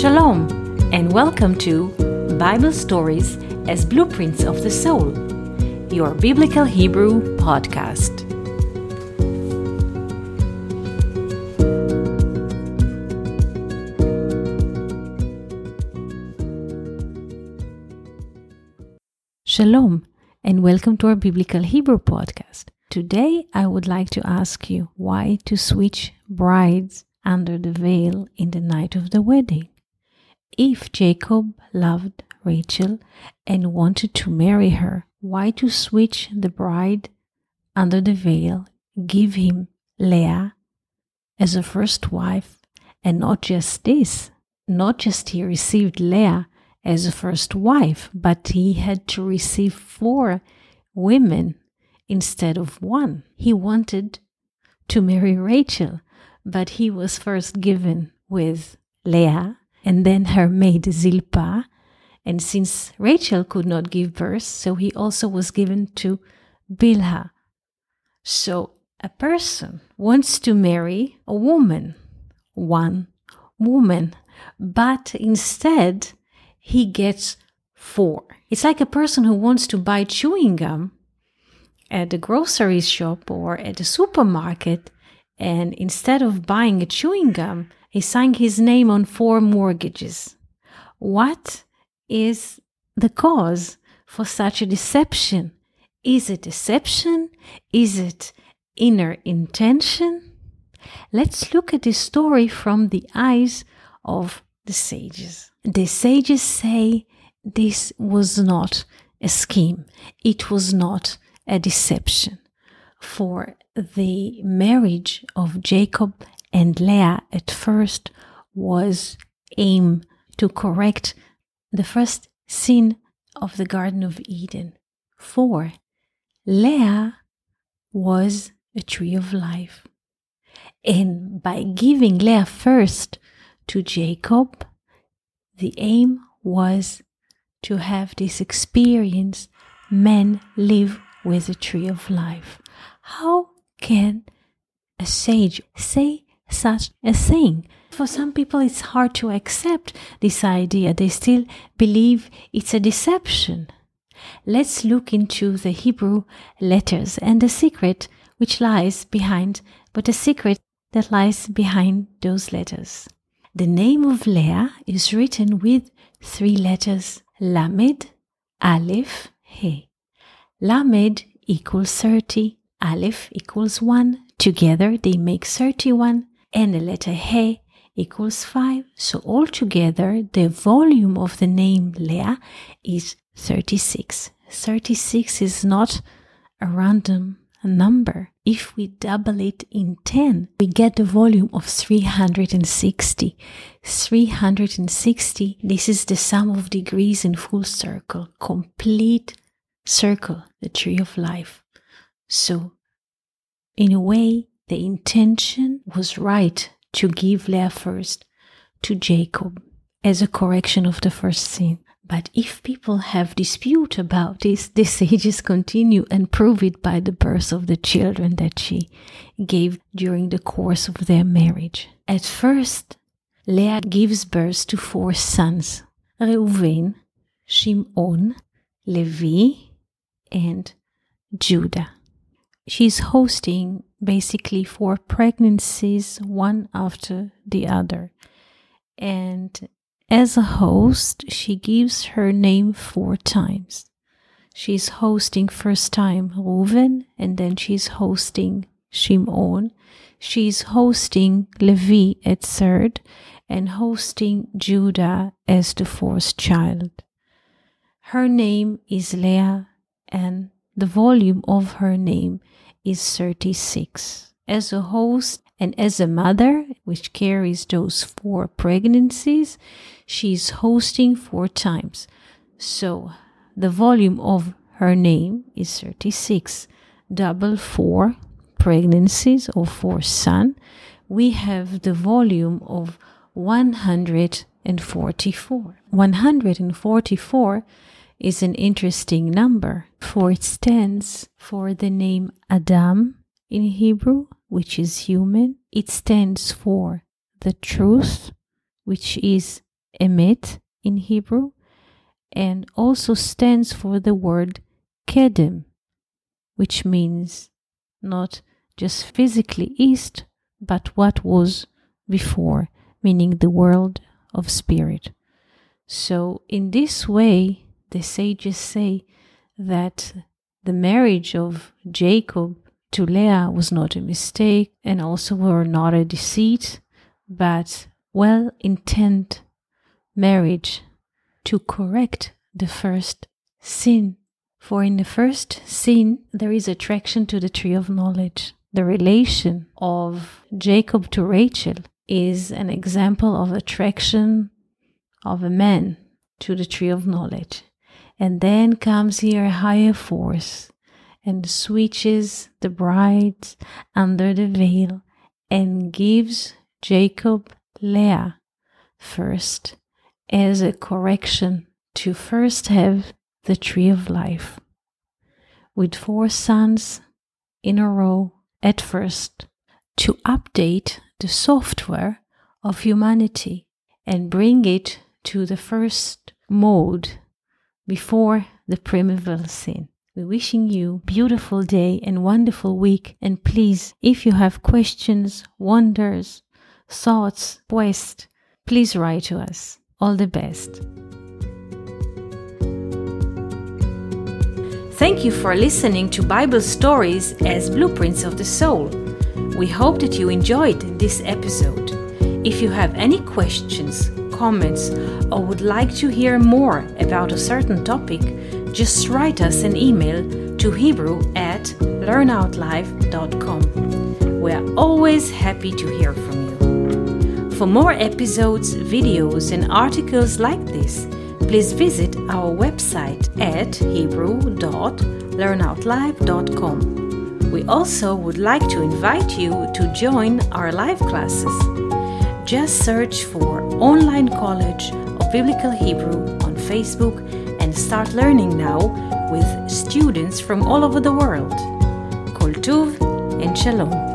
Shalom, and welcome to Bible Stories as Blueprints of the Soul, your Biblical Hebrew podcast. Shalom, and welcome to our Biblical Hebrew podcast. Today, I would like to ask you why to switch brides under the veil in the night of the wedding. If Jacob loved Rachel and wanted to marry her, why to switch the bride under the veil, give him Leah as a first wife, and not just this, not just he received Leah as a first wife, but he had to receive four women instead of one. He wanted to marry Rachel, but he was first given with Leah and then her maid Zilpah. And since Rachel could not give birth, so he also was given to Bilhah. So a person wants to marry a woman, one woman, but instead he gets four. It's like a person who wants to buy chewing gum at the grocery shop or at the supermarket, and instead of buying a chewing gum, he signed his name on four mortgages. What is the cause for such a deception? Is it deception? Is it inner intention? Let's look at this story from the eyes of the sages. The sages say this was not a scheme, it was not a deception. For the marriage of Jacob and Leah at first was aim to correct the first sin of the Garden of Eden. For Leah was a tree of life. And by giving Leah first to Jacob, the aim was to have this experience men live with a tree of life. How can a sage say such a thing? For some people, it's hard to accept this idea. They still believe it's a deception. Let's look into the Hebrew letters and the secret which lies behind, but the secret that lies behind those letters. The name of Leah is written with three letters Lamed, Aleph, He. Lamed equals 30, Aleph equals 1. Together they make 31, and the letter He equals 5. So altogether, the volume of the name Leah is 36. 36 is not a random number. If we double it in 10, we get the volume of 360. 360, this is the sum of degrees in full circle, complete circle, the tree of life. So, in a way, the intention was right to give Leah first to Jacob as a correction of the first sin. But if people have dispute about this, the sages continue and prove it by the birth of the children that she gave during the course of their marriage. At first, Leah gives birth to four sons Reuven, Shimon, Levi, and Judah. She's hosting basically four pregnancies, one after the other. And as a host, she gives her name four times. She's hosting first time Reuven, and then she's hosting Shimon. She's hosting Levi at third, and hosting Judah as the fourth child. Her name is Leah, and the volume of her name is 36. As a host and as a mother, which carries those four pregnancies, she's hosting four times. So the volume of her name is 36. Double four pregnancies or four son, we have the volume of 144. 144 is an interesting number, for it stands for the name Adam in Hebrew, which is human. It stands for the truth, which is emet in Hebrew and also stands for the word kedem, which means not just physically east, but what was before, meaning the world of spirit. So, in this way, the sages say that the marriage of Jacob to Leah was not a mistake and also were not a deceit, but well intent marriage to correct the first sin. For in the first sin, there is attraction to the tree of knowledge. The relation of Jacob to Rachel is an example of attraction of a man to the tree of knowledge. And then comes here higher force and switches the bride under the veil and gives Jacob Leah first as a correction to first have the tree of life with four sons in a row at first to update the software of humanity and bring it to the first mode before the primeval sin. We're wishing you beautiful day and wonderful week. And please, if you have questions, wonders, thoughts, quest, please write to us. All the best. Thank you for listening to Bible stories as blueprints of the soul. We hope that you enjoyed this episode. If you have any questions, comments, or would like to hear more about a certain topic, just write us an email to hebrew at learnoutlive.com. We're always happy to hear from you. For more episodes, videos, and articles like this, please visit our website at hebrew.learnoutlive.com. We also would like to invite you to join our live classes just search for Online College of Biblical Hebrew on Facebook and start learning now with students from all over the world. Kol Tuv and Shalom.